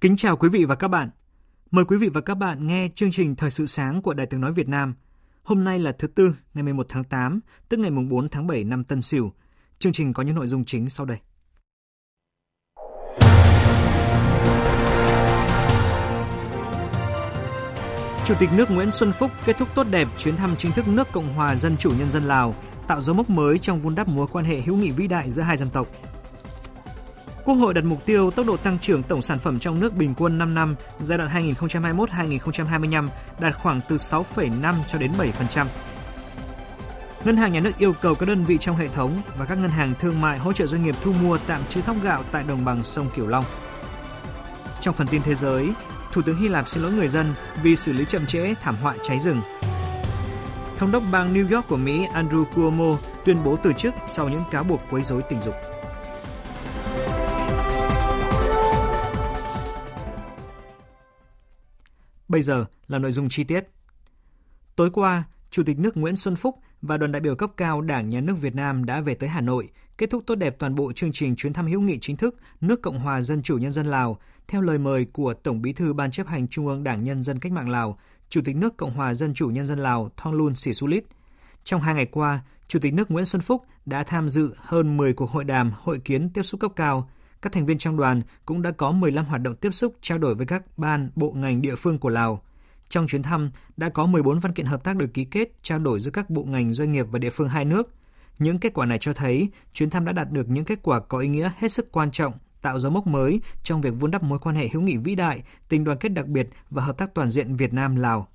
Kính chào quý vị và các bạn. Mời quý vị và các bạn nghe chương trình Thời sự sáng của Đài Tiếng Nói Việt Nam. Hôm nay là thứ Tư, ngày 11 tháng 8, tức ngày 4 tháng 7 năm Tân Sửu. Chương trình có những nội dung chính sau đây. Chủ tịch nước Nguyễn Xuân Phúc kết thúc tốt đẹp chuyến thăm chính thức nước Cộng hòa Dân chủ Nhân dân Lào, tạo dấu mốc mới trong vun đắp mối quan hệ hữu nghị vĩ đại giữa hai dân tộc. Quốc hội đặt mục tiêu tốc độ tăng trưởng tổng sản phẩm trong nước bình quân 5 năm giai đoạn 2021-2025 đạt khoảng từ 6,5 cho đến 7%. Ngân hàng nhà nước yêu cầu các đơn vị trong hệ thống và các ngân hàng thương mại hỗ trợ doanh nghiệp thu mua tạm trữ thóc gạo tại đồng bằng sông kiểu Long. Trong phần tin thế giới, Thủ tướng Hy Lạp xin lỗi người dân vì xử lý chậm trễ thảm họa cháy rừng. Thống đốc bang New York của Mỹ Andrew Cuomo tuyên bố từ chức sau những cáo buộc quấy rối tình dục. Bây giờ là nội dung chi tiết. Tối qua, Chủ tịch nước Nguyễn Xuân Phúc và đoàn đại biểu cấp cao Đảng Nhà nước Việt Nam đã về tới Hà Nội, kết thúc tốt đẹp toàn bộ chương trình chuyến thăm hữu nghị chính thức nước Cộng hòa Dân chủ Nhân dân Lào theo lời mời của Tổng Bí thư Ban chấp hành Trung ương Đảng Nhân dân Cách mạng Lào, Chủ tịch nước Cộng hòa Dân chủ Nhân dân Lào Thonglun Sisulit. Trong hai ngày qua, Chủ tịch nước Nguyễn Xuân Phúc đã tham dự hơn 10 cuộc hội đàm, hội kiến tiếp xúc cấp cao, các thành viên trong đoàn cũng đã có 15 hoạt động tiếp xúc trao đổi với các ban, bộ ngành địa phương của Lào. Trong chuyến thăm, đã có 14 văn kiện hợp tác được ký kết trao đổi giữa các bộ ngành doanh nghiệp và địa phương hai nước. Những kết quả này cho thấy chuyến thăm đã đạt được những kết quả có ý nghĩa hết sức quan trọng, tạo dấu mốc mới trong việc vun đắp mối quan hệ hữu nghị vĩ đại, tình đoàn kết đặc biệt và hợp tác toàn diện Việt Nam Lào.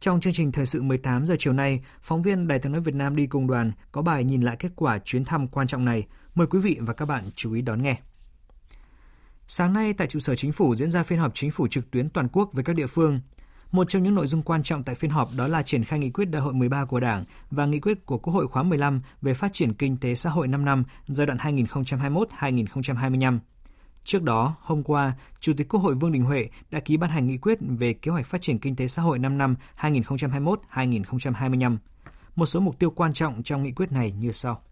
Trong chương trình thời sự 18 giờ chiều nay, phóng viên Đài tiếng nói Việt Nam đi cùng đoàn có bài nhìn lại kết quả chuyến thăm quan trọng này. Mời quý vị và các bạn chú ý đón nghe. Sáng nay tại trụ sở chính phủ diễn ra phiên họp chính phủ trực tuyến toàn quốc với các địa phương. Một trong những nội dung quan trọng tại phiên họp đó là triển khai nghị quyết đại hội 13 của Đảng và nghị quyết của Quốc hội khóa 15 về phát triển kinh tế xã hội 5 năm giai đoạn 2021-2025. Trước đó, hôm qua, Chủ tịch Quốc hội Vương Đình Huệ đã ký ban hành nghị quyết về kế hoạch phát triển kinh tế xã hội 5 năm 2021-2025. Một số mục tiêu quan trọng trong nghị quyết này như sau.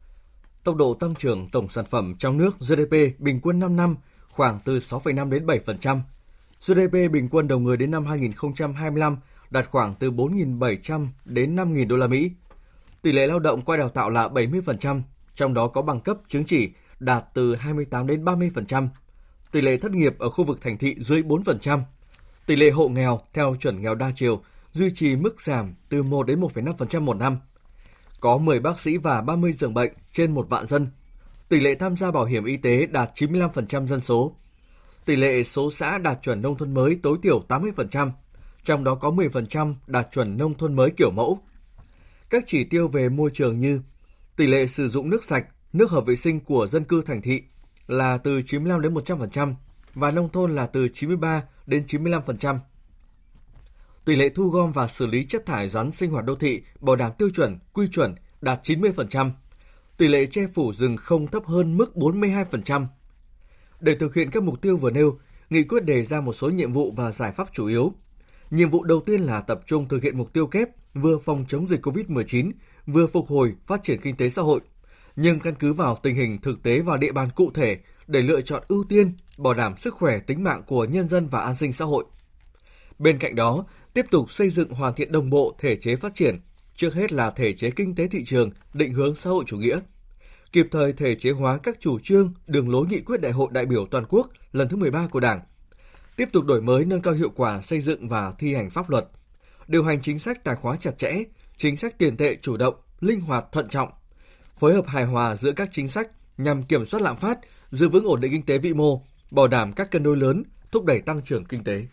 Tốc độ tăng trưởng tổng sản phẩm trong nước GDP bình quân 5 năm khoảng từ 6,5 đến 7%. GDP bình quân đầu người đến năm 2025 đạt khoảng từ 4.700 đến 5.000 đô la Mỹ. Tỷ lệ lao động qua đào tạo là 70%, trong đó có bằng cấp chứng chỉ đạt từ 28 đến 30%. Tỷ lệ thất nghiệp ở khu vực thành thị dưới 4%. Tỷ lệ hộ nghèo theo chuẩn nghèo đa chiều duy trì mức giảm từ 1 đến 1,5% một năm. Có 10 bác sĩ và 30 giường bệnh trên một vạn dân – Tỷ lệ tham gia bảo hiểm y tế đạt 95% dân số. Tỷ lệ số xã đạt chuẩn nông thôn mới tối thiểu 80%, trong đó có 10% đạt chuẩn nông thôn mới kiểu mẫu. Các chỉ tiêu về môi trường như tỷ lệ sử dụng nước sạch, nước hợp vệ sinh của dân cư thành thị là từ 95 đến 100% và nông thôn là từ 93 đến 95%. Tỷ lệ thu gom và xử lý chất thải rắn sinh hoạt đô thị bảo đảm tiêu chuẩn, quy chuẩn đạt 90% tỷ lệ che phủ rừng không thấp hơn mức 42%. Để thực hiện các mục tiêu vừa nêu, nghị quyết đề ra một số nhiệm vụ và giải pháp chủ yếu. Nhiệm vụ đầu tiên là tập trung thực hiện mục tiêu kép vừa phòng chống dịch COVID-19, vừa phục hồi phát triển kinh tế xã hội, nhưng căn cứ vào tình hình thực tế và địa bàn cụ thể để lựa chọn ưu tiên, bảo đảm sức khỏe tính mạng của nhân dân và an sinh xã hội. Bên cạnh đó, tiếp tục xây dựng hoàn thiện đồng bộ thể chế phát triển trước hết là thể chế kinh tế thị trường, định hướng xã hội chủ nghĩa, kịp thời thể chế hóa các chủ trương, đường lối nghị quyết đại hội đại biểu toàn quốc lần thứ 13 của Đảng, tiếp tục đổi mới nâng cao hiệu quả xây dựng và thi hành pháp luật, điều hành chính sách tài khóa chặt chẽ, chính sách tiền tệ chủ động, linh hoạt thận trọng, phối hợp hài hòa giữa các chính sách nhằm kiểm soát lạm phát, giữ vững ổn định kinh tế vĩ mô, bảo đảm các cân đối lớn, thúc đẩy tăng trưởng kinh tế.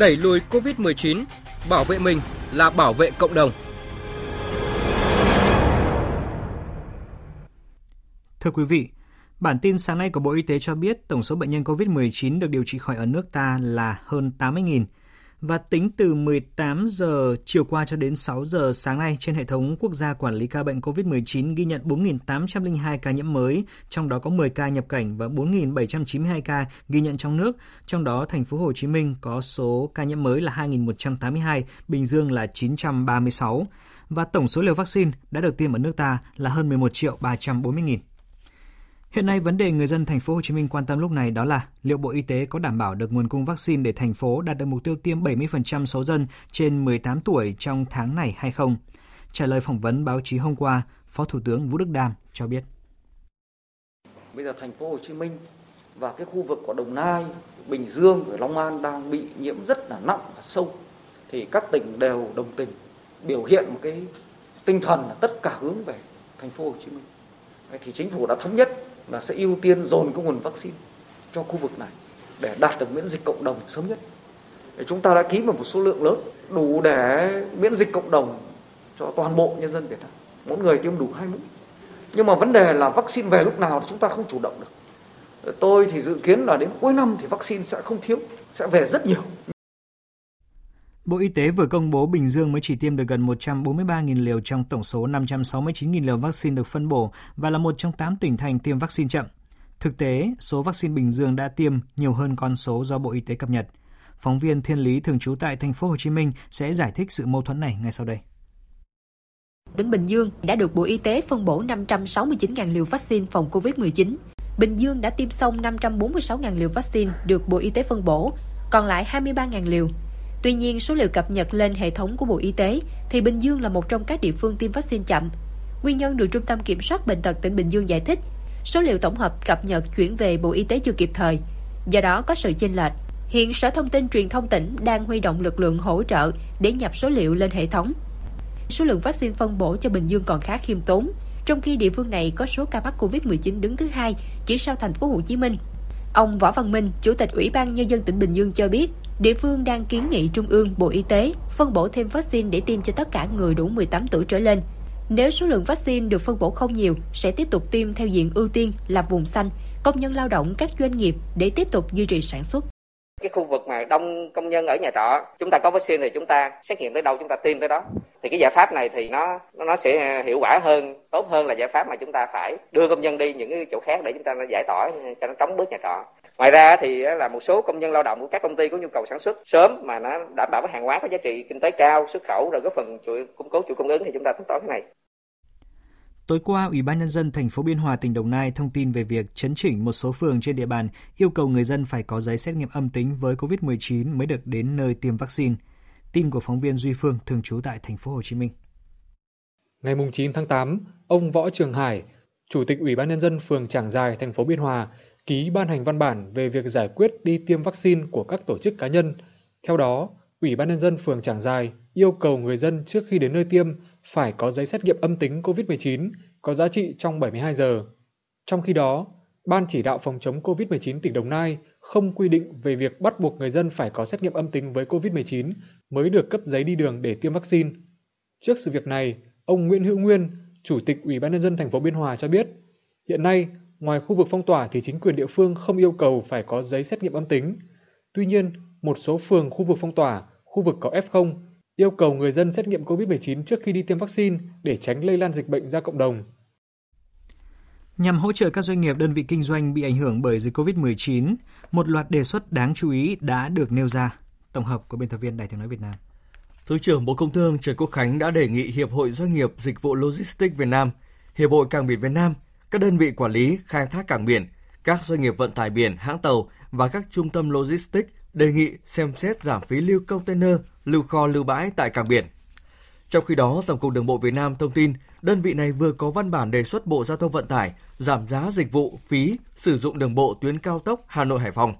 Đẩy lùi COVID-19, bảo vệ mình là bảo vệ cộng đồng. Thưa quý vị, bản tin sáng nay của Bộ Y tế cho biết tổng số bệnh nhân COVID-19 được điều trị khỏi ở nước ta là hơn 80.000 và tính từ 18 giờ chiều qua cho đến 6 giờ sáng nay trên hệ thống quốc gia quản lý ca bệnh COVID-19 ghi nhận 4.802 ca nhiễm mới, trong đó có 10 ca nhập cảnh và 4.792 ca ghi nhận trong nước, trong đó thành phố Hồ Chí Minh có số ca nhiễm mới là 2.182, Bình Dương là 936 và tổng số liều vaccine đã được tiêm ở nước ta là hơn 11 triệu 340 nghìn. Hiện nay vấn đề người dân thành phố Hồ Chí Minh quan tâm lúc này đó là liệu Bộ Y tế có đảm bảo được nguồn cung vaccine để thành phố đạt được mục tiêu tiêm 70% số dân trên 18 tuổi trong tháng này hay không? Trả lời phỏng vấn báo chí hôm qua, Phó Thủ tướng Vũ Đức Đam cho biết. Bây giờ thành phố Hồ Chí Minh và cái khu vực của Đồng Nai, Bình Dương và Long An đang bị nhiễm rất là nặng và sâu thì các tỉnh đều đồng tình biểu hiện một cái tinh thần là tất cả hướng về thành phố Hồ Chí Minh. Thì chính phủ đã thống nhất là sẽ ưu tiên dồn cái nguồn vaccine cho khu vực này để đạt được miễn dịch cộng đồng sớm nhất. Để chúng ta đã ký vào một số lượng lớn đủ để miễn dịch cộng đồng cho toàn bộ nhân dân Việt Nam. Mỗi người tiêm đủ hai mũi. Nhưng mà vấn đề là vaccine về lúc nào thì chúng ta không chủ động được. Tôi thì dự kiến là đến cuối năm thì vaccine sẽ không thiếu, sẽ về rất nhiều. Bộ Y tế vừa công bố Bình Dương mới chỉ tiêm được gần 143.000 liều trong tổng số 569.000 liều vaccine được phân bổ và là một trong 8 tỉnh thành tiêm vaccine chậm. Thực tế, số vaccine Bình Dương đã tiêm nhiều hơn con số do Bộ Y tế cập nhật. Phóng viên Thiên Lý thường trú tại thành phố Hồ Chí Minh sẽ giải thích sự mâu thuẫn này ngay sau đây. Tỉnh Bình Dương đã được Bộ Y tế phân bổ 569.000 liều vaccine phòng COVID-19. Bình Dương đã tiêm xong 546.000 liều vaccine được Bộ Y tế phân bổ, còn lại 23.000 liều Tuy nhiên, số liệu cập nhật lên hệ thống của Bộ Y tế thì Bình Dương là một trong các địa phương tiêm vaccine chậm. Nguyên nhân được Trung tâm Kiểm soát Bệnh tật tỉnh Bình Dương giải thích, số liệu tổng hợp cập nhật chuyển về Bộ Y tế chưa kịp thời, do đó có sự chênh lệch. Hiện Sở Thông tin Truyền thông tỉnh đang huy động lực lượng hỗ trợ để nhập số liệu lên hệ thống. Số lượng vaccine phân bổ cho Bình Dương còn khá khiêm tốn, trong khi địa phương này có số ca mắc Covid-19 đứng thứ hai chỉ sau thành phố Hồ Chí Minh. Ông Võ Văn Minh, Chủ tịch Ủy ban Nhân dân tỉnh Bình Dương cho biết, địa phương đang kiến nghị Trung ương, Bộ Y tế phân bổ thêm vaccine để tiêm cho tất cả người đủ 18 tuổi trở lên. Nếu số lượng vaccine được phân bổ không nhiều, sẽ tiếp tục tiêm theo diện ưu tiên là vùng xanh, công nhân lao động các doanh nghiệp để tiếp tục duy trì sản xuất cái khu vực mà đông công nhân ở nhà trọ, chúng ta có vaccine thì chúng ta xét nghiệm tới đâu chúng ta tiêm tới đó. Thì cái giải pháp này thì nó nó sẽ hiệu quả hơn, tốt hơn là giải pháp mà chúng ta phải đưa công nhân đi những cái chỗ khác để chúng ta giải tỏa, cho nó trống bước nhà trọ. Ngoài ra thì là một số công nhân lao động của các công ty có nhu cầu sản xuất sớm mà nó đảm bảo hàng hóa có giá trị kinh tế cao, xuất khẩu, rồi góp phần chuỗi cung cố chuỗi cung ứng thì chúng ta tính toán cái này. Tối qua, Ủy ban nhân dân thành phố Biên Hòa tỉnh Đồng Nai thông tin về việc chấn chỉnh một số phường trên địa bàn yêu cầu người dân phải có giấy xét nghiệm âm tính với COVID-19 mới được đến nơi tiêm vaccine. Tin của phóng viên Duy Phương thường trú tại thành phố Hồ Chí Minh. Ngày 9 tháng 8, ông Võ Trường Hải, Chủ tịch Ủy ban nhân dân phường Trảng Giài, thành phố Biên Hòa, ký ban hành văn bản về việc giải quyết đi tiêm vaccine của các tổ chức cá nhân. Theo đó, Ủy ban nhân dân phường Trảng Giài yêu cầu người dân trước khi đến nơi tiêm phải có giấy xét nghiệm âm tính COVID-19 có giá trị trong 72 giờ. Trong khi đó, Ban chỉ đạo phòng chống COVID-19 tỉnh Đồng Nai không quy định về việc bắt buộc người dân phải có xét nghiệm âm tính với COVID-19 mới được cấp giấy đi đường để tiêm vaccine. Trước sự việc này, ông Nguyễn Hữu Nguyên, Chủ tịch Ủy ban nhân dân thành phố Biên Hòa cho biết, hiện nay ngoài khu vực phong tỏa thì chính quyền địa phương không yêu cầu phải có giấy xét nghiệm âm tính. Tuy nhiên, một số phường khu vực phong tỏa, khu vực có F0 yêu cầu người dân xét nghiệm COVID-19 trước khi đi tiêm vaccine để tránh lây lan dịch bệnh ra cộng đồng. Nhằm hỗ trợ các doanh nghiệp đơn vị kinh doanh bị ảnh hưởng bởi dịch COVID-19, một loạt đề xuất đáng chú ý đã được nêu ra. Tổng hợp của biên tập viên Đài tiếng nói Việt Nam. Thứ trưởng Bộ Công Thương Trần Quốc Khánh đã đề nghị Hiệp hội Doanh nghiệp Dịch vụ Logistics Việt Nam, Hiệp hội Cảng biển Việt Nam, các đơn vị quản lý khai thác cảng biển, các doanh nghiệp vận tải biển, hãng tàu và các trung tâm logistics đề nghị xem xét giảm phí lưu container, lưu kho lưu bãi tại cảng biển. Trong khi đó, Tổng cục Đường bộ Việt Nam thông tin đơn vị này vừa có văn bản đề xuất Bộ Giao thông Vận tải giảm giá dịch vụ phí sử dụng đường bộ tuyến cao tốc Hà Nội Hải Phòng.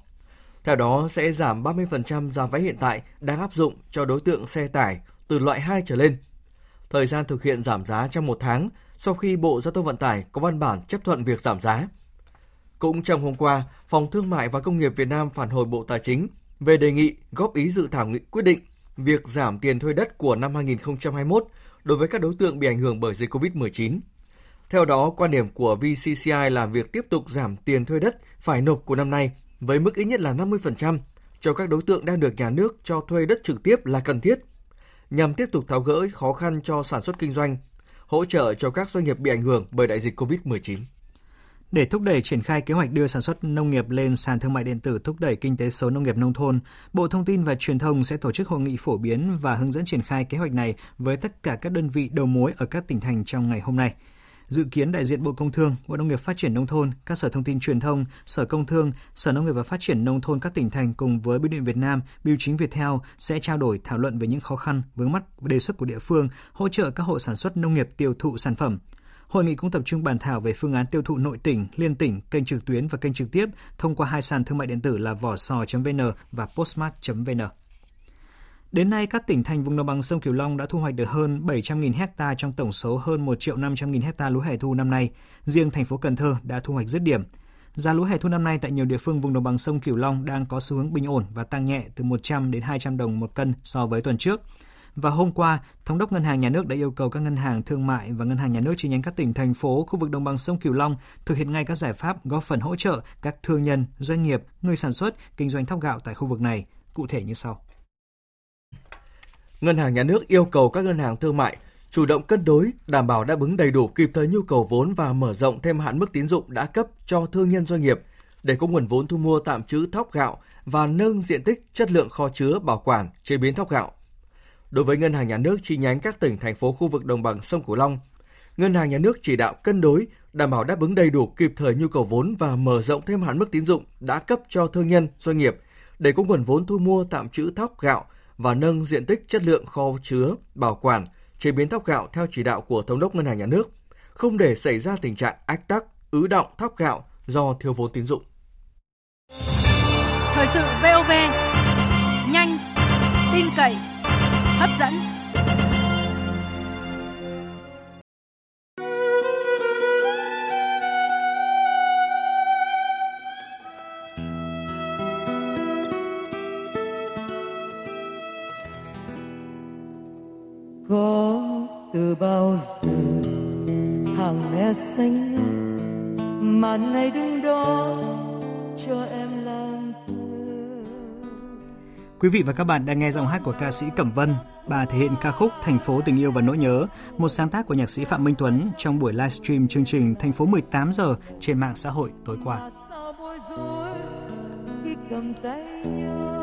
Theo đó sẽ giảm 30% giá vé hiện tại đang áp dụng cho đối tượng xe tải từ loại 2 trở lên. thời gian thực hiện giảm giá trong một tháng sau khi Bộ Giao thông Vận tải có văn bản chấp thuận việc giảm giá. Cũng trong hôm qua, Phòng Thương mại và Công nghiệp Việt Nam phản hồi Bộ Tài chính về đề nghị góp ý dự thảo nghị quyết định việc giảm tiền thuê đất của năm 2021 đối với các đối tượng bị ảnh hưởng bởi dịch COVID-19. Theo đó, quan điểm của VCCI là việc tiếp tục giảm tiền thuê đất phải nộp của năm nay với mức ít nhất là 50% cho các đối tượng đang được nhà nước cho thuê đất trực tiếp là cần thiết, nhằm tiếp tục tháo gỡ khó khăn cho sản xuất kinh doanh, hỗ trợ cho các doanh nghiệp bị ảnh hưởng bởi đại dịch COVID-19. Để thúc đẩy triển khai kế hoạch đưa sản xuất nông nghiệp lên sàn thương mại điện tử thúc đẩy kinh tế số nông nghiệp nông thôn, Bộ Thông tin và Truyền thông sẽ tổ chức hội nghị phổ biến và hướng dẫn triển khai kế hoạch này với tất cả các đơn vị đầu mối ở các tỉnh thành trong ngày hôm nay. Dự kiến đại diện Bộ Công Thương, Bộ Nông nghiệp Phát triển Nông thôn, các sở thông tin truyền thông, Sở Công Thương, Sở Nông nghiệp và Phát triển Nông thôn các tỉnh thành cùng với Bưu điện Việt Nam, Bưu chính Viettel sẽ trao đổi thảo luận về những khó khăn, vướng mắt đề xuất của địa phương, hỗ trợ các hộ sản xuất nông nghiệp tiêu thụ sản phẩm. Hội nghị cũng tập trung bàn thảo về phương án tiêu thụ nội tỉnh, liên tỉnh, kênh trực tuyến và kênh trực tiếp thông qua hai sàn thương mại điện tử là vỏ sò.vn và postmart.vn. Đến nay, các tỉnh thành vùng đồng bằng sông Cửu Long đã thu hoạch được hơn 700.000 hecta trong tổng số hơn 1 triệu 500.000 hecta lúa hè thu năm nay. Riêng thành phố Cần Thơ đã thu hoạch dứt điểm. Giá lúa hè thu năm nay tại nhiều địa phương vùng đồng bằng sông Cửu Long đang có xu hướng bình ổn và tăng nhẹ từ 100 đến 200 đồng một cân so với tuần trước. Và hôm qua, Thống đốc Ngân hàng Nhà nước đã yêu cầu các ngân hàng thương mại và ngân hàng nhà nước chi nhánh các tỉnh thành phố khu vực đồng bằng sông Cửu Long thực hiện ngay các giải pháp góp phần hỗ trợ các thương nhân, doanh nghiệp, người sản xuất, kinh doanh thóc gạo tại khu vực này, cụ thể như sau. Ngân hàng Nhà nước yêu cầu các ngân hàng thương mại chủ động cân đối, đảm bảo đáp ứng đầy đủ kịp thời nhu cầu vốn và mở rộng thêm hạn mức tín dụng đã cấp cho thương nhân doanh nghiệp để có nguồn vốn thu mua tạm trữ thóc gạo và nâng diện tích chất lượng kho chứa bảo quản chế biến thóc gạo. Đối với ngân hàng nhà nước chi nhánh các tỉnh thành phố khu vực đồng bằng sông Cửu Long, ngân hàng nhà nước chỉ đạo cân đối, đảm bảo đáp ứng đầy đủ kịp thời nhu cầu vốn và mở rộng thêm hạn mức tín dụng đã cấp cho thương nhân, doanh nghiệp để có nguồn vốn thu mua tạm trữ thóc gạo và nâng diện tích chất lượng kho chứa, bảo quản, chế biến thóc gạo theo chỉ đạo của Thống đốc Ngân hàng Nhà nước, không để xảy ra tình trạng ách tắc, ứ động thóc gạo do thiếu vốn tín dụng. Thời sự VOV, nhanh, tin cậy, hấp dẫn. Quý vị và các bạn đang nghe giọng hát của ca sĩ Cẩm Vân. Bà thể hiện ca khúc Thành phố tình yêu và nỗi nhớ, một sáng tác của nhạc sĩ Phạm Minh Tuấn trong buổi livestream chương trình Thành phố 18 giờ trên mạng xã hội tối qua. khi cầm tay nhau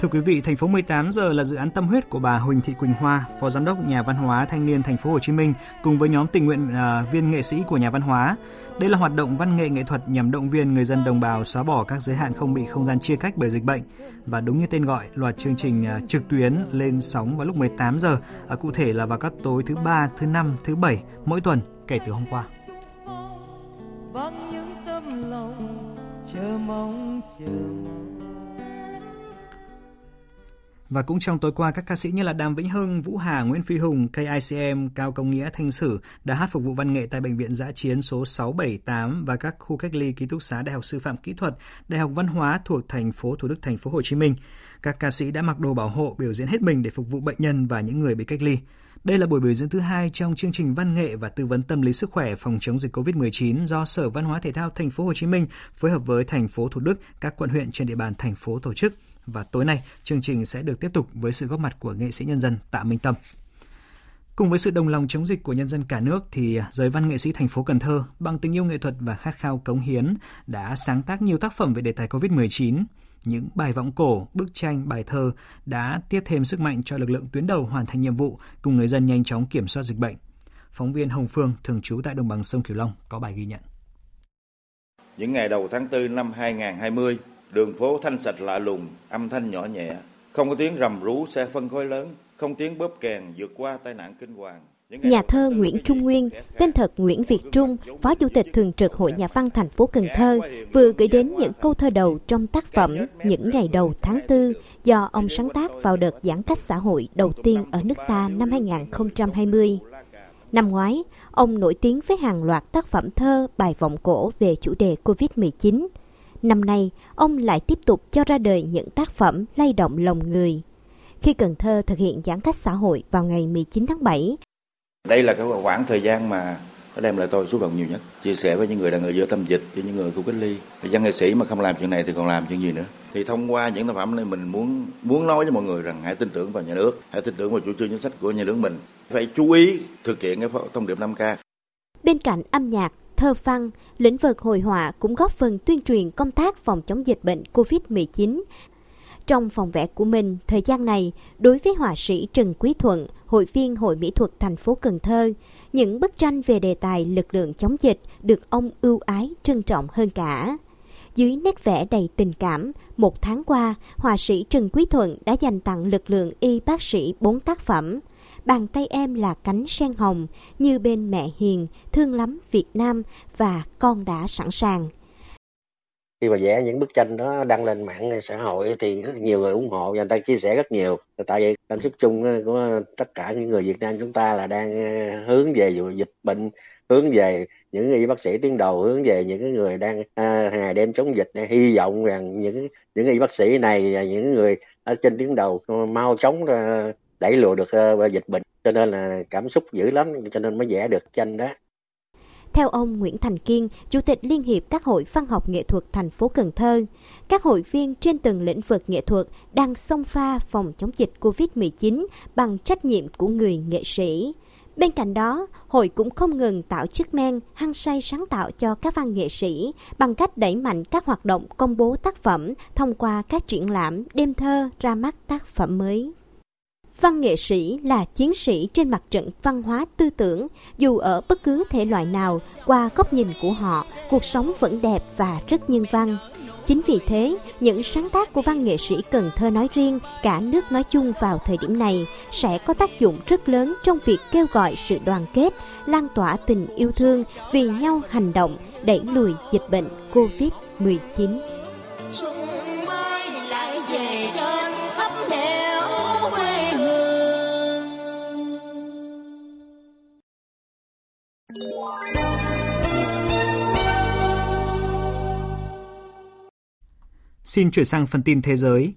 Thưa quý vị, thành phố 18 giờ là dự án tâm huyết của bà Huỳnh Thị Quỳnh Hoa, Phó Giám đốc Nhà văn hóa Thanh niên Thành phố Hồ Chí Minh cùng với nhóm tình nguyện uh, viên nghệ sĩ của nhà văn hóa. Đây là hoạt động văn nghệ nghệ thuật nhằm động viên người dân đồng bào xóa bỏ các giới hạn không bị không gian chia cách bởi dịch bệnh. Và đúng như tên gọi, loạt chương trình uh, trực tuyến lên sóng vào lúc 18 giờ, uh, cụ thể là vào các tối thứ ba, thứ năm, thứ bảy mỗi tuần kể từ hôm qua. Bằng những tâm lòng chờ mong chờ và cũng trong tối qua, các ca sĩ như là Đàm Vĩnh Hưng, Vũ Hà, Nguyễn Phi Hùng, KICM, Cao Công Nghĩa, Thanh Sử đã hát phục vụ văn nghệ tại Bệnh viện Giã Chiến số 678 và các khu cách ly ký túc xá Đại học Sư phạm Kỹ thuật, Đại học Văn hóa thuộc thành phố Thủ Đức, thành phố Hồ Chí Minh. Các ca sĩ đã mặc đồ bảo hộ biểu diễn hết mình để phục vụ bệnh nhân và những người bị cách ly. Đây là buổi biểu diễn thứ hai trong chương trình văn nghệ và tư vấn tâm lý sức khỏe phòng chống dịch COVID-19 do Sở Văn hóa Thể thao Thành phố Hồ Chí Minh phối hợp với thành phố Thủ Đức, các quận huyện trên địa bàn thành phố tổ chức và tối nay chương trình sẽ được tiếp tục với sự góp mặt của nghệ sĩ nhân dân Tạ Minh Tâm. Cùng với sự đồng lòng chống dịch của nhân dân cả nước thì giới văn nghệ sĩ thành phố Cần Thơ bằng tình yêu nghệ thuật và khát khao cống hiến đã sáng tác nhiều tác phẩm về đề tài Covid-19. Những bài vọng cổ, bức tranh, bài thơ đã tiếp thêm sức mạnh cho lực lượng tuyến đầu hoàn thành nhiệm vụ cùng người dân nhanh chóng kiểm soát dịch bệnh. Phóng viên Hồng Phương thường trú tại đồng bằng sông Cửu Long có bài ghi nhận. Những ngày đầu tháng 4 năm 2020, Đường phố thanh sạch lạ lùng, âm thanh nhỏ nhẹ, không có tiếng rầm rú xe phân khối lớn, không tiếng bóp kèn vượt qua tai nạn kinh hoàng. Nhà thơ Nguyễn Trung Nguyên, tên thật Nguyễn Việt Trung, Phó Chủ tịch Thường trực Hội Nhà văn thành phố Cần Thơ, vừa gửi đến những câu thơ đầu trong tác phẩm Những ngày đầu tháng 4 do ông sáng tác vào đợt giãn cách xã hội đầu tiên ở nước ta năm 2020. Năm ngoái, ông nổi tiếng với hàng loạt tác phẩm thơ, bài vọng cổ về chủ đề Covid-19. Năm nay, ông lại tiếp tục cho ra đời những tác phẩm lay động lòng người. Khi Cần Thơ thực hiện giãn cách xã hội vào ngày 19 tháng 7, đây là cái khoảng thời gian mà nó đem lại tôi xúc động nhiều nhất. Chia sẻ với những người đang ở giữa tâm dịch với những người khu cách ly. Dân nghệ sĩ mà không làm chuyện này thì còn làm chuyện gì nữa? Thì thông qua những tác phẩm này mình muốn muốn nói với mọi người rằng hãy tin tưởng vào nhà nước hãy tin tưởng vào chủ trương chính sách của nhà nước mình. Phải chú ý thực hiện cái thông điệp 5K bên cạnh âm nhạc thơ văn lĩnh vực hội họa cũng góp phần tuyên truyền công tác phòng chống dịch bệnh COVID-19 trong phòng vẽ của mình, thời gian này, đối với họa sĩ Trần Quý Thuận, hội viên Hội Mỹ thuật thành phố Cần Thơ, những bức tranh về đề tài lực lượng chống dịch được ông ưu ái trân trọng hơn cả. Dưới nét vẽ đầy tình cảm, một tháng qua, họa sĩ Trần Quý Thuận đã dành tặng lực lượng y bác sĩ bốn tác phẩm. Bàn tay em là cánh sen hồng, như bên mẹ hiền, thương lắm Việt Nam và con đã sẵn sàng. Khi mà vẽ những bức tranh đó đăng lên mạng xã hội thì rất nhiều người ủng hộ và người ta chia sẻ rất nhiều. Tại vì cảm xúc chung của tất cả những người Việt Nam chúng ta là đang ờ, hướng về dịch bệnh hướng về những y bác sĩ tuyến đầu hướng về những người đang à, ngày đêm chống dịch hy vọng rằng những những y bác sĩ này và những người ở trên tuyến đầu mau chóng ờ, đẩy lùi được ờ, dịch bệnh cho nên là cảm xúc dữ lắm cho nên mới vẽ được tranh đó theo ông Nguyễn Thành Kiên, Chủ tịch Liên hiệp các hội văn học nghệ thuật thành phố Cần Thơ, các hội viên trên từng lĩnh vực nghệ thuật đang song pha phòng chống dịch COVID-19 bằng trách nhiệm của người nghệ sĩ. Bên cạnh đó, hội cũng không ngừng tạo chức men, hăng say sáng tạo cho các văn nghệ sĩ bằng cách đẩy mạnh các hoạt động công bố tác phẩm thông qua các triển lãm, đêm thơ, ra mắt tác phẩm mới. Văn nghệ sĩ là chiến sĩ trên mặt trận văn hóa tư tưởng, dù ở bất cứ thể loại nào, qua góc nhìn của họ, cuộc sống vẫn đẹp và rất nhân văn. Chính vì thế, những sáng tác của văn nghệ sĩ Cần Thơ nói riêng, cả nước nói chung vào thời điểm này sẽ có tác dụng rất lớn trong việc kêu gọi sự đoàn kết, lan tỏa tình yêu thương, vì nhau hành động, đẩy lùi dịch bệnh COVID-19. Xin chuyển sang phần tin thế giới.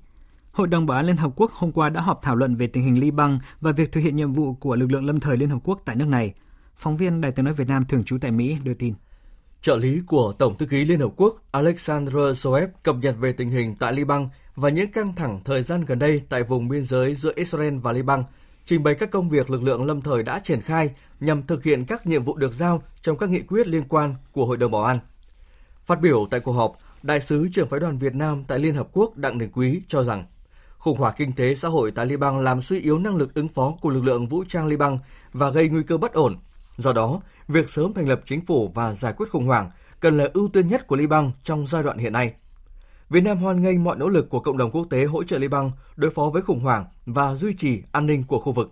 Hội đồng Bảo an Liên Hợp Quốc hôm qua đã họp thảo luận về tình hình Liban và việc thực hiện nhiệm vụ của lực lượng lâm thời Liên Hợp Quốc tại nước này. Phóng viên Đài tiếng nói Việt Nam thường trú tại Mỹ đưa tin. Trợ lý của Tổng thư ký Liên Hợp Quốc Alexander Zoev cập nhật về tình hình tại Liban và những căng thẳng thời gian gần đây tại vùng biên giới giữa Israel và Liban, trình bày các công việc lực lượng lâm thời đã triển khai nhằm thực hiện các nhiệm vụ được giao trong các nghị quyết liên quan của Hội đồng Bảo an. Phát biểu tại cuộc họp, Đại sứ trưởng phái đoàn Việt Nam tại Liên Hợp Quốc Đặng Đình Quý cho rằng khủng hoảng kinh tế xã hội tại Liban làm suy yếu năng lực ứng phó của lực lượng vũ trang Liban và gây nguy cơ bất ổn. Do đó, việc sớm thành lập chính phủ và giải quyết khủng hoảng cần là ưu tiên nhất của Liban trong giai đoạn hiện nay. Việt Nam hoan nghênh mọi nỗ lực của cộng đồng quốc tế hỗ trợ Liban đối phó với khủng hoảng và duy trì an ninh của khu vực.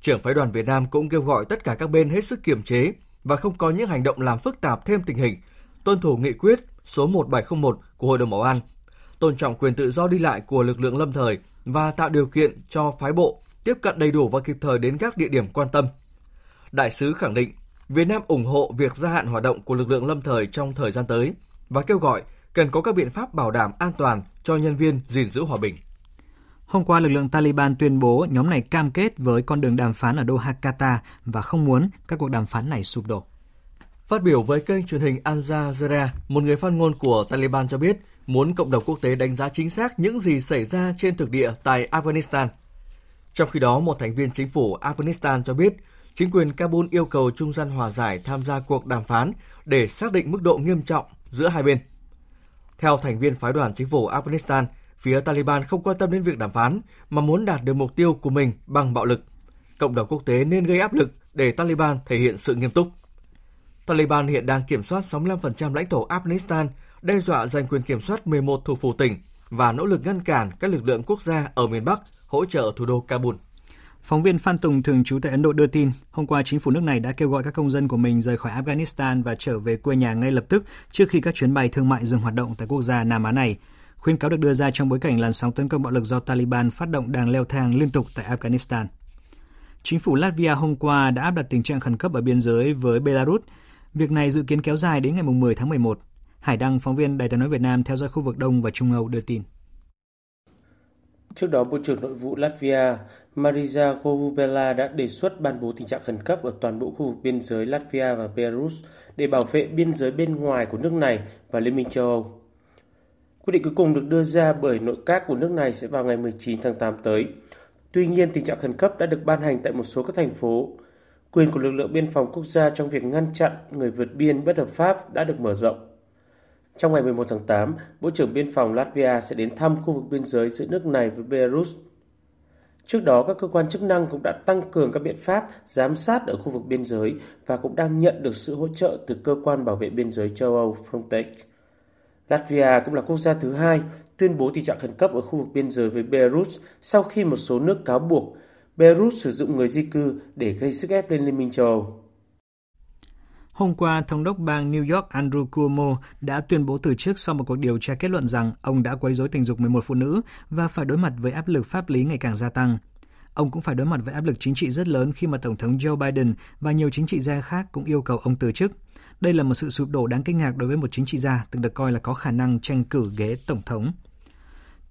Trưởng phái đoàn Việt Nam cũng kêu gọi tất cả các bên hết sức kiềm chế và không có những hành động làm phức tạp thêm tình hình, tuân thủ nghị quyết số 1701 của Hội đồng Bảo an, tôn trọng quyền tự do đi lại của lực lượng lâm thời và tạo điều kiện cho phái bộ tiếp cận đầy đủ và kịp thời đến các địa điểm quan tâm. Đại sứ khẳng định Việt Nam ủng hộ việc gia hạn hoạt động của lực lượng lâm thời trong thời gian tới và kêu gọi cần có các biện pháp bảo đảm an toàn cho nhân viên gìn giữ hòa bình. Hôm qua, lực lượng Taliban tuyên bố nhóm này cam kết với con đường đàm phán ở Doha, Qatar và không muốn các cuộc đàm phán này sụp đổ. Phát biểu với kênh truyền hình Al Jazeera, một người phát ngôn của Taliban cho biết muốn cộng đồng quốc tế đánh giá chính xác những gì xảy ra trên thực địa tại Afghanistan. Trong khi đó, một thành viên chính phủ Afghanistan cho biết chính quyền Kabul yêu cầu trung gian hòa giải tham gia cuộc đàm phán để xác định mức độ nghiêm trọng giữa hai bên. Theo thành viên phái đoàn chính phủ Afghanistan, phía Taliban không quan tâm đến việc đàm phán mà muốn đạt được mục tiêu của mình bằng bạo lực. Cộng đồng quốc tế nên gây áp lực để Taliban thể hiện sự nghiêm túc. Taliban hiện đang kiểm soát 65% lãnh thổ Afghanistan, đe dọa giành quyền kiểm soát 11 thủ phủ tỉnh và nỗ lực ngăn cản các lực lượng quốc gia ở miền Bắc hỗ trợ thủ đô Kabul. Phóng viên Phan Tùng thường trú tại Ấn Độ đưa tin, hôm qua chính phủ nước này đã kêu gọi các công dân của mình rời khỏi Afghanistan và trở về quê nhà ngay lập tức trước khi các chuyến bay thương mại dừng hoạt động tại quốc gia Nam Á này. Khuyên cáo được đưa ra trong bối cảnh làn sóng tấn công bạo lực do Taliban phát động đang leo thang liên tục tại Afghanistan. Chính phủ Latvia hôm qua đã áp đặt tình trạng khẩn cấp ở biên giới với Belarus. Việc này dự kiến kéo dài đến ngày 10 tháng 11. Hải Đăng, phóng viên Đài tiếng nói Việt Nam theo dõi khu vực Đông và Trung Âu đưa tin. Trước đó, Bộ trưởng Nội vụ Latvia Marija Govubela đã đề xuất ban bố tình trạng khẩn cấp ở toàn bộ khu vực biên giới Latvia và Belarus để bảo vệ biên giới bên ngoài của nước này và Liên minh châu Âu. Quyết định cuối cùng được đưa ra bởi nội các của nước này sẽ vào ngày 19 tháng 8 tới. Tuy nhiên, tình trạng khẩn cấp đã được ban hành tại một số các thành phố. Quyền của lực lượng biên phòng quốc gia trong việc ngăn chặn người vượt biên bất hợp pháp đã được mở rộng. Trong ngày 11 tháng 8, Bộ trưởng Biên phòng Latvia sẽ đến thăm khu vực biên giới giữa nước này với Belarus. Trước đó, các cơ quan chức năng cũng đã tăng cường các biện pháp giám sát ở khu vực biên giới và cũng đang nhận được sự hỗ trợ từ cơ quan bảo vệ biên giới châu Âu Frontex. Latvia cũng là quốc gia thứ hai tuyên bố tình trạng khẩn cấp ở khu vực biên giới với Belarus sau khi một số nước cáo buộc Beirut sử dụng người di cư để gây sức ép lên Liên minh châu Âu. Hôm qua, Thống đốc bang New York Andrew Cuomo đã tuyên bố từ chức sau một cuộc điều tra kết luận rằng ông đã quấy rối tình dục 11 phụ nữ và phải đối mặt với áp lực pháp lý ngày càng gia tăng. Ông cũng phải đối mặt với áp lực chính trị rất lớn khi mà Tổng thống Joe Biden và nhiều chính trị gia khác cũng yêu cầu ông từ chức. Đây là một sự sụp đổ đáng kinh ngạc đối với một chính trị gia từng được coi là có khả năng tranh cử ghế Tổng thống.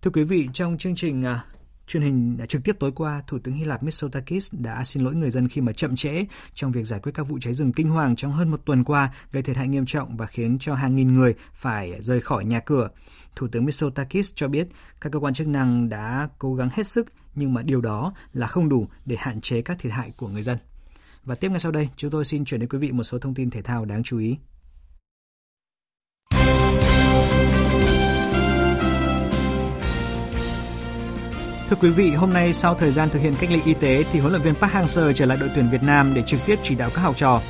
Thưa quý vị, trong chương trình à, truyền hình trực tiếp tối qua, Thủ tướng Hy Lạp Mitsotakis đã xin lỗi người dân khi mà chậm trễ trong việc giải quyết các vụ cháy rừng kinh hoàng trong hơn một tuần qua gây thiệt hại nghiêm trọng và khiến cho hàng nghìn người phải rời khỏi nhà cửa. Thủ tướng Mitsotakis cho biết các cơ quan chức năng đã cố gắng hết sức nhưng mà điều đó là không đủ để hạn chế các thiệt hại của người dân. Và tiếp ngay sau đây, chúng tôi xin chuyển đến quý vị một số thông tin thể thao đáng chú ý. Thưa quý vị, hôm nay sau thời gian thực hiện cách ly y tế thì huấn luyện viên Park Hang-seo trở lại đội tuyển Việt Nam để trực tiếp chỉ đạo các học trò.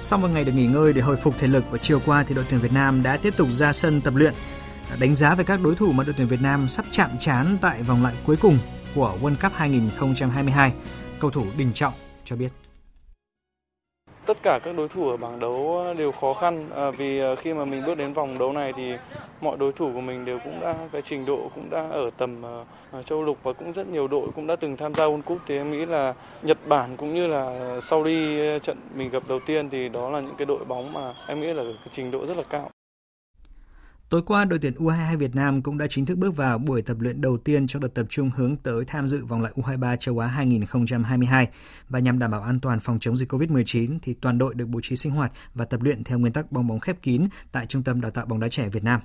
Sau một ngày được nghỉ ngơi để hồi phục thể lực và chiều qua thì đội tuyển Việt Nam đã tiếp tục ra sân tập luyện. Đánh giá về các đối thủ mà đội tuyển Việt Nam sắp chạm trán tại vòng loại cuối cùng của World Cup 2022, cầu thủ Đình Trọng cho biết tất cả các đối thủ ở bảng đấu ờ, đều khó khăn à, vì ờ, khi mà mình bước đến vòng đấu này thì mọi đối thủ của mình đều cũng đã cái trình độ cũng đã ở tầm uh, châu lục và cũng rất nhiều đội cũng đã từng tham gia World Cup thì em nghĩ là Nhật Bản cũng như là sau đi trận mình gặp đầu tiên thì đó là những cái đội bóng mà em nghĩ là cái trình độ rất là cao. Tối qua, đội tuyển U22 Việt Nam cũng đã chính thức bước vào buổi tập luyện đầu tiên trong đợt tập trung hướng tới tham dự vòng loại U23 châu Á 2022 và nhằm đảm bảo an toàn phòng chống dịch COVID-19 thì toàn đội được bố trí sinh hoạt và tập luyện theo nguyên tắc bong bóng khép kín tại Trung tâm Đào tạo bóng đá trẻ Việt Nam.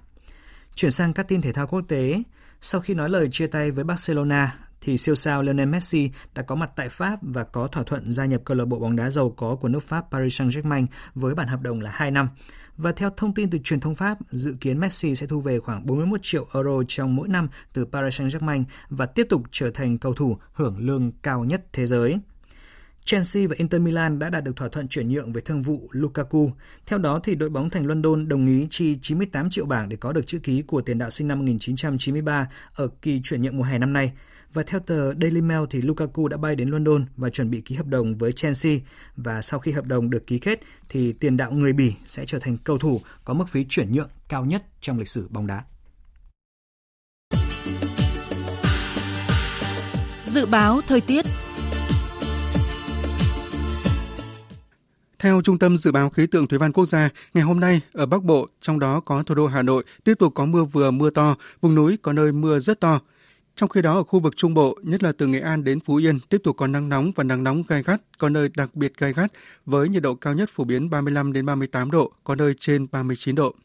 Chuyển sang các tin thể thao quốc tế, sau khi nói lời chia tay với Barcelona, thì siêu sao Lionel Messi đã có mặt tại Pháp và có thỏa thuận gia nhập câu lạc bộ bóng đá giàu có của nước Pháp Paris Saint-Germain với bản hợp đồng là 2 năm. Và theo thông tin từ truyền thông Pháp, dự kiến Messi sẽ thu về khoảng 41 triệu euro trong mỗi năm từ Paris Saint-Germain và tiếp tục trở thành cầu thủ hưởng lương cao nhất thế giới. Chelsea và Inter Milan đã đạt được thỏa thuận chuyển nhượng về thương vụ Lukaku. Theo đó, thì đội bóng thành London đồng ý chi 98 triệu bảng để có được chữ ký của tiền đạo sinh năm 1993 ở kỳ chuyển nhượng mùa hè năm nay. Và theo tờ Daily Mail thì Lukaku đã bay đến London và chuẩn bị ký hợp đồng với Chelsea và sau khi hợp đồng được ký kết thì tiền đạo người Bỉ sẽ trở thành cầu thủ có mức phí chuyển nhượng cao nhất trong lịch sử bóng đá. Dự báo thời tiết Theo Trung tâm Dự báo Khí tượng Thủy văn Quốc gia, ngày hôm nay ở Bắc Bộ, trong đó có thủ đô Hà Nội, tiếp tục có mưa vừa mưa to, vùng núi có nơi mưa rất to. Trong khi đó ở khu vực Trung Bộ, nhất là từ Nghệ An đến Phú Yên, tiếp tục có nắng nóng và nắng nóng gai gắt, có nơi đặc biệt gai gắt với nhiệt độ cao nhất phổ biến 35 đến 38 độ, có nơi trên 39 độ.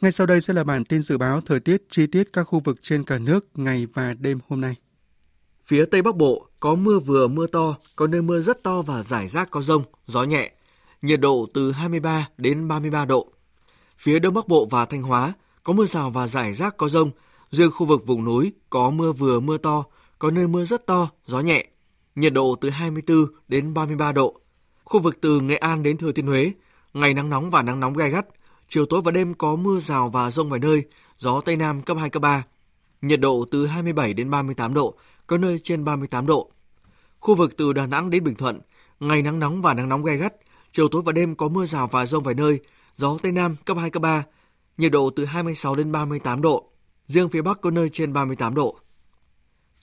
Ngay sau đây sẽ là bản tin dự báo thời tiết chi tiết các khu vực trên cả nước ngày và đêm hôm nay. Phía Tây Bắc Bộ có mưa vừa mưa to, có nơi mưa rất to và rải rác có rông, gió nhẹ. Nhiệt độ từ 23 đến 33 độ. Phía Đông Bắc Bộ và Thanh Hóa có mưa rào và rải rác có rông. Riêng khu vực vùng núi có mưa vừa mưa to, có nơi mưa rất to, gió nhẹ. Nhiệt độ từ 24 đến 33 độ. Khu vực từ Nghệ An đến Thừa Thiên Huế, ngày nắng nóng và nắng nóng gai gắt. Chiều tối và đêm có mưa rào và rông vài nơi, gió Tây Nam cấp 2, cấp 3. Nhiệt độ từ 27 đến 38 độ, có nơi trên 38 độ. Khu vực từ Đà Nẵng đến Bình Thuận, ngày nắng nóng và nắng nóng gai gắt, chiều tối và đêm có mưa rào và rông vài nơi, gió Tây Nam cấp 2, cấp 3, nhiệt độ từ 26 đến 38 độ, riêng phía Bắc có nơi trên 38 độ.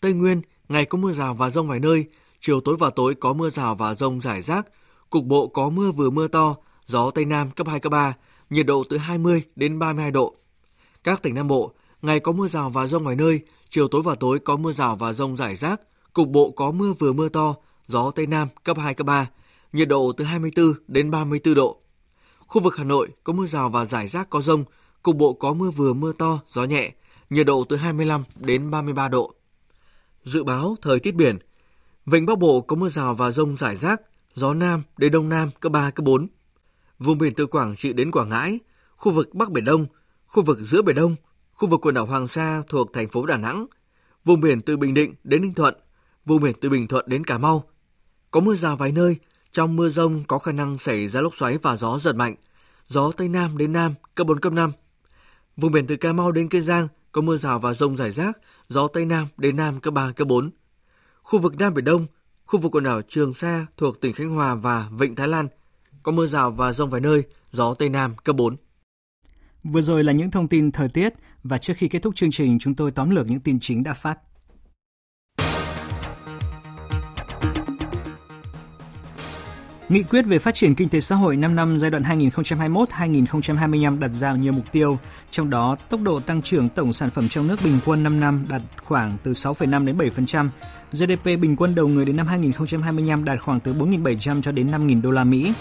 Tây Nguyên, ngày có mưa rào và rông vài nơi, chiều tối và tối có mưa rào và rông rải rác, cục bộ có mưa vừa mưa to, gió Tây Nam cấp 2, cấp 3, nhiệt độ từ 20 đến 32 độ. Các tỉnh Nam Bộ, ngày có mưa rào và rông vài nơi, chiều tối và tối có mưa rào và rông rải rác, cục bộ có mưa vừa mưa to, gió Tây Nam cấp 2, cấp 3, nhiệt độ từ 24 đến 34 độ. Khu vực Hà Nội có mưa rào và rải rác có rông, cục bộ có mưa vừa mưa to, gió nhẹ, nhiệt độ từ 25 đến 33 độ. Dự báo thời tiết biển, Vịnh Bắc Bộ có mưa rào và rông rải rác, gió Nam đến Đông Nam cấp 3, cấp 4. Vùng biển từ Quảng Trị đến Quảng Ngãi, khu vực Bắc Biển Đông, khu vực giữa Biển Đông, khu vực quần đảo Hoàng Sa thuộc thành phố Đà Nẵng, vùng biển từ Bình Định đến Ninh Thuận, vùng biển từ Bình Thuận đến Cà Mau. Có mưa rào vài nơi, trong mưa rông có khả năng xảy ra lốc xoáy và gió giật mạnh, gió Tây Nam đến Nam cấp 4, cấp 5. Vùng biển từ Cà Mau đến Kiên Giang có mưa rào và rông rải rác, gió Tây Nam đến Nam cấp 3, cấp 4. Khu vực Nam Biển Đông, khu vực quần đảo Trường Sa thuộc tỉnh Khánh Hòa và Vịnh Thái Lan có mưa rào và rông vài nơi, gió Tây Nam cấp 4. Vừa rồi là những thông tin thời tiết và trước khi kết thúc chương trình chúng tôi tóm lược những tin chính đã phát. Nghị quyết về phát triển kinh tế xã hội 5 năm giai đoạn 2021-2025 đặt ra nhiều mục tiêu, trong đó tốc độ tăng trưởng tổng sản phẩm trong nước bình quân 5 năm đạt khoảng từ 6,5 đến 7%, GDP bình quân đầu người đến năm 2025 đạt khoảng từ 4.700 cho đến 5.000 đô la Mỹ.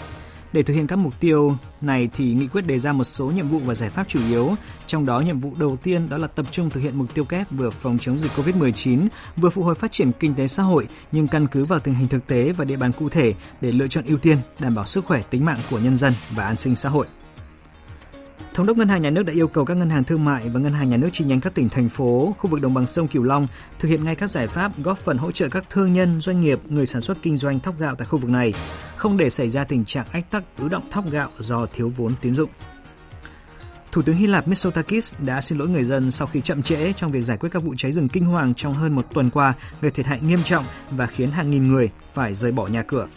Để thực hiện các mục tiêu này thì nghị quyết đề ra một số nhiệm vụ và giải pháp chủ yếu, trong đó nhiệm vụ đầu tiên đó là tập trung thực hiện mục tiêu kép vừa phòng chống dịch COVID-19, vừa phục hồi phát triển kinh tế xã hội nhưng căn cứ vào tình hình thực tế và địa bàn cụ thể để lựa chọn ưu tiên đảm bảo sức khỏe tính mạng của nhân dân và an sinh xã hội. Thống đốc Ngân hàng Nhà nước đã yêu cầu các ngân hàng thương mại và ngân hàng nhà nước chi nhánh các tỉnh thành phố, khu vực đồng bằng sông Cửu Long thực hiện ngay các giải pháp góp phần hỗ trợ các thương nhân, doanh nghiệp, người sản xuất kinh doanh thóc gạo tại khu vực này, không để xảy ra tình trạng ách tắc ứ động thóc gạo do thiếu vốn tín dụng. Thủ tướng Hy Lạp Mitsotakis đã xin lỗi người dân sau khi chậm trễ trong việc giải quyết các vụ cháy rừng kinh hoàng trong hơn một tuần qua gây thiệt hại nghiêm trọng và khiến hàng nghìn người phải rời bỏ nhà cửa.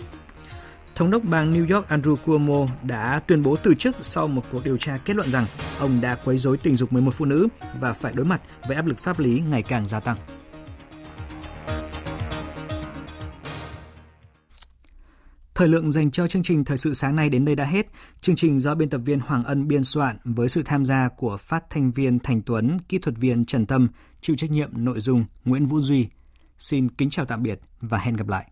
Thống đốc bang New York Andrew Cuomo đã tuyên bố từ chức sau một cuộc điều tra kết luận rằng ông đã quấy rối tình dục 11 phụ nữ và phải đối mặt với áp lực pháp lý ngày càng gia tăng. Thời lượng dành cho chương trình Thời sự sáng nay đến đây đã hết. Chương trình do biên tập viên Hoàng Ân biên soạn với sự tham gia của phát thanh viên Thành Tuấn, kỹ thuật viên Trần Tâm, chịu trách nhiệm nội dung Nguyễn Vũ Duy. Xin kính chào tạm biệt và hẹn gặp lại.